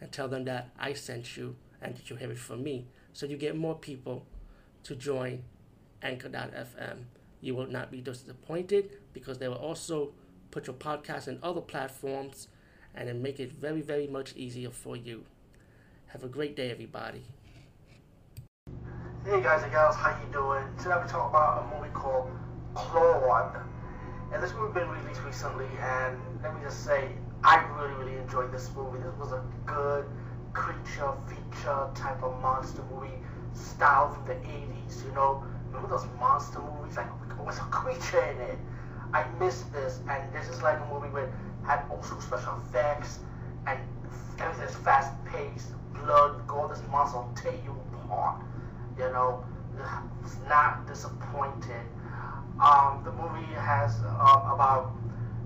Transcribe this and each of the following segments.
and tell them that I sent you and that you have it from me. So you get more people to join Anchor.fm. You will not be disappointed because they will also put your podcast in other platforms and then make it very, very much easier for you. Have a great day, everybody. Hey guys and gals, how you doing? Today we talk about a movie called Clawed. And this movie been released recently, and let me just say, I really, really enjoyed this movie. This was a good creature feature type of monster movie style from the 80s, you know? Remember those monster movies? Like, what's a creature in it? I miss this, and this is like a movie with had also special effects, and everything's fast paced, blood, gore, this monster will tear you apart, you know? It's not disappointed. Um, the movie has um, about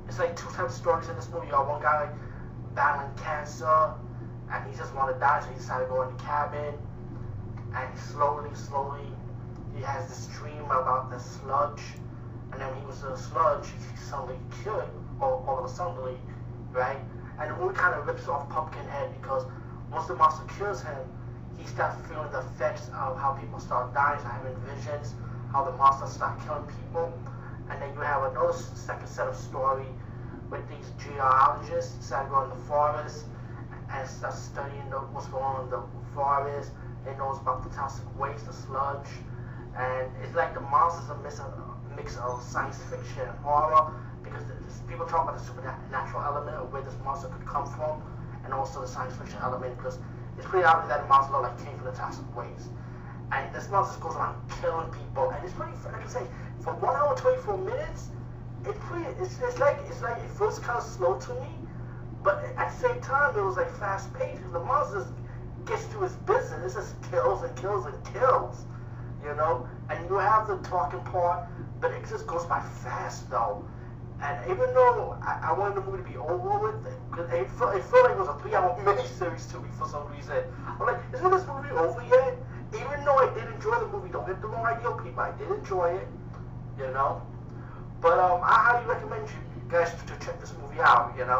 it's like two types of stories in this movie. You got one guy like battling cancer, and he just wanted to die, so he decided to go in the cabin, and slowly, slowly, he has this dream about the sludge, and then he was the sludge, he suddenly killed all, all of a sudden, right? And movie kind of rips off Pumpkinhead because once the monster kills him, he starts feeling the effects of how people start dying, start having visions how the monsters start killing people. And then you have another second set of story with these geologists that go in the forest and start studying the, what's going on in the forest. They know about the toxic waste, the sludge. And it's like the monsters are of, mix of science fiction and horror because people talk about the supernatural element of where this monster could come from and also the science fiction element because it's pretty obvious that the monster like came from the toxic waste and this monster goes around killing people, and it's pretty. Like I say, for one hour twenty four minutes, it's pretty. It's, it's like it's like it feels kind of slow to me, but at the same time it was like fast paced. The monster gets to his business. It just kills and kills and kills, you know. And you have the talking part, but it just goes by fast though. And even though I, I wanted the movie to be over with, it, it, felt, it felt like it was a three-hour miniseries to me for some reason. I'm like, isn't movie over yet? even though I did enjoy the movie, don't get the wrong idea, people. I did enjoy it, you know. But um, I highly recommend you guys to check this movie out, you know.